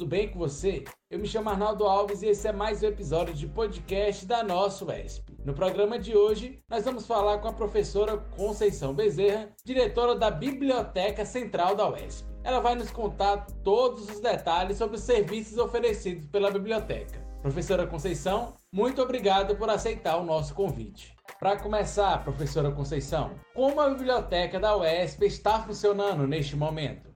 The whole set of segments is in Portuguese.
tudo bem com você? Eu me chamo Arnaldo Alves e esse é mais um episódio de podcast da nossa UESP. No programa de hoje, nós vamos falar com a professora Conceição Bezerra, diretora da Biblioteca Central da UESP. Ela vai nos contar todos os detalhes sobre os serviços oferecidos pela biblioteca. Professora Conceição, muito obrigado por aceitar o nosso convite. Para começar, professora Conceição, como a biblioteca da UESP está funcionando neste momento?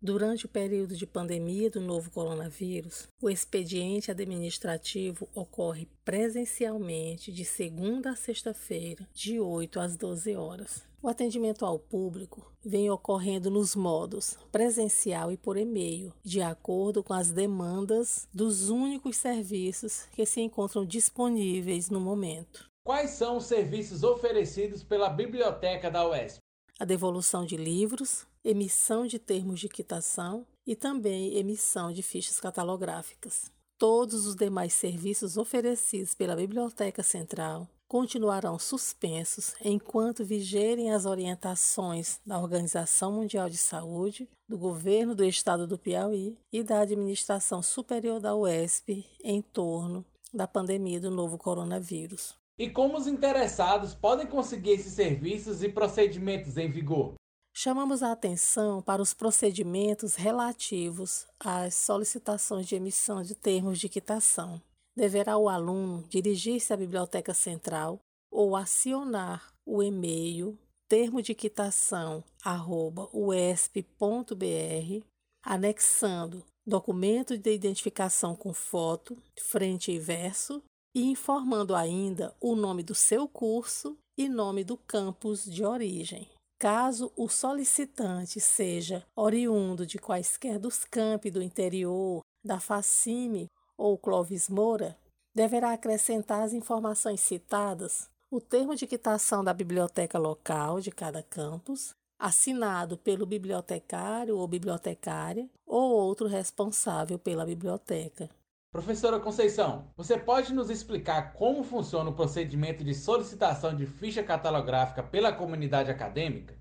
Durante o período de pandemia do novo coronavírus, o expediente administrativo ocorre presencialmente de segunda a sexta-feira, de 8 às 12 horas. O atendimento ao público vem ocorrendo nos modos presencial e por e-mail, de acordo com as demandas dos únicos serviços que se encontram disponíveis no momento. Quais são os serviços oferecidos pela biblioteca da UESP? A devolução de livros, emissão de termos de quitação e também emissão de fichas catalográficas. Todos os demais serviços oferecidos pela Biblioteca Central continuarão suspensos enquanto vigerem as orientações da Organização Mundial de Saúde, do Governo do Estado do Piauí e da Administração Superior da UESP em torno da pandemia do novo coronavírus. E como os interessados podem conseguir esses serviços e procedimentos em vigor? Chamamos a atenção para os procedimentos relativos às solicitações de emissão de termos de quitação. Deverá o aluno dirigir-se à Biblioteca Central ou acionar o e-mail termo de quitação anexando documento de identificação com foto, frente e verso, e informando ainda o nome do seu curso e nome do campus de origem. Caso o solicitante seja oriundo de quaisquer dos campi do interior, da Facime ou Clovis Moura, deverá acrescentar as informações citadas, o termo de quitação da biblioteca local de cada campus, assinado pelo bibliotecário ou bibliotecária ou outro responsável pela biblioteca. Professora Conceição, você pode nos explicar como funciona o procedimento de solicitação de ficha catalográfica pela comunidade acadêmica?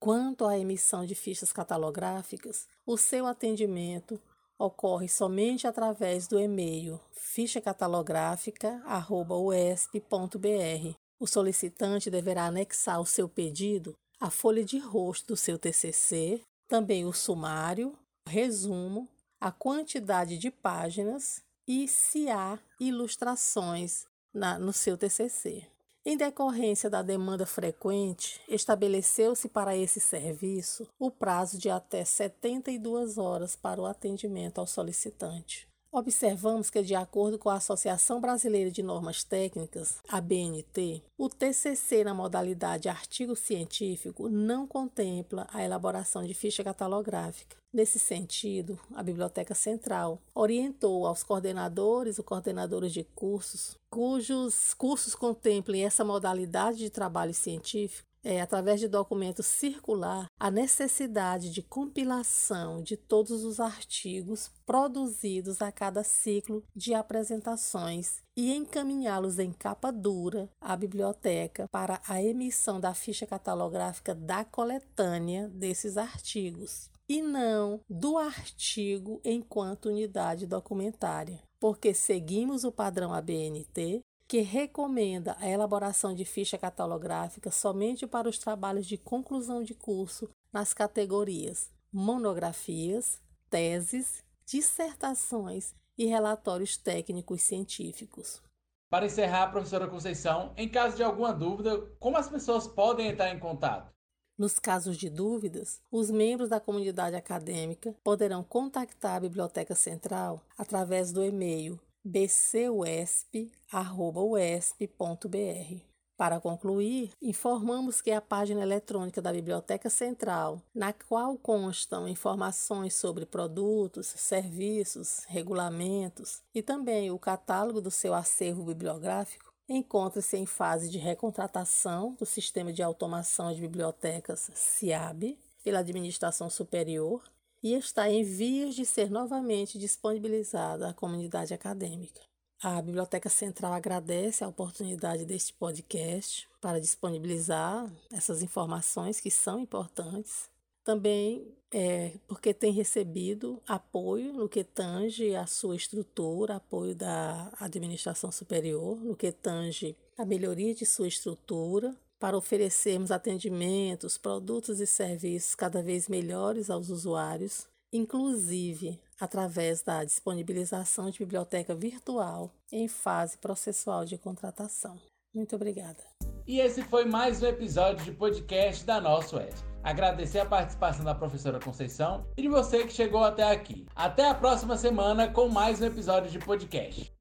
Quanto à emissão de fichas catalográficas, o seu atendimento ocorre somente através do e-mail fichacatalográfica.uesp.br. O solicitante deverá anexar o seu pedido a folha de rosto do seu TCC, também o sumário, resumo, a quantidade de páginas e se há ilustrações na, no seu TCC. Em decorrência da demanda frequente, estabeleceu-se para esse serviço o prazo de até 72 horas para o atendimento ao solicitante. Observamos que, de acordo com a Associação Brasileira de Normas Técnicas, a BNT, o TCC na modalidade artigo científico não contempla a elaboração de ficha catalográfica. Nesse sentido, a Biblioteca Central orientou aos coordenadores ou coordenadores de cursos cujos cursos contemplem essa modalidade de trabalho científico é, através de documento circular, a necessidade de compilação de todos os artigos produzidos a cada ciclo de apresentações e encaminhá-los em capa dura à biblioteca para a emissão da ficha catalográfica da coletânea desses artigos e não do artigo enquanto unidade documentária, porque seguimos o padrão ABNT que recomenda a elaboração de ficha catalográfica somente para os trabalhos de conclusão de curso nas categorias monografias, teses, dissertações e relatórios técnicos científicos. Para encerrar, professora Conceição, em caso de alguma dúvida, como as pessoas podem entrar em contato? Nos casos de dúvidas, os membros da comunidade acadêmica poderão contactar a Biblioteca Central através do e-mail bcuesp.uesp.br. Para concluir, informamos que a página eletrônica da Biblioteca Central, na qual constam informações sobre produtos, serviços, regulamentos e também o catálogo do seu acervo bibliográfico, encontra-se em fase de recontratação do Sistema de Automação de Bibliotecas SIAB pela Administração Superior e está em vias de ser novamente disponibilizada à comunidade acadêmica. A Biblioteca Central agradece a oportunidade deste podcast para disponibilizar essas informações que são importantes. Também é, porque tem recebido apoio no que tange a sua estrutura, apoio da administração superior, no que tange a melhoria de sua estrutura, para oferecermos atendimentos, produtos e serviços cada vez melhores aos usuários, inclusive através da disponibilização de biblioteca virtual em fase processual de contratação. Muito obrigada. E esse foi mais um episódio de podcast da Nosso ESP. Agradecer a participação da professora Conceição e de você que chegou até aqui. Até a próxima semana com mais um episódio de podcast.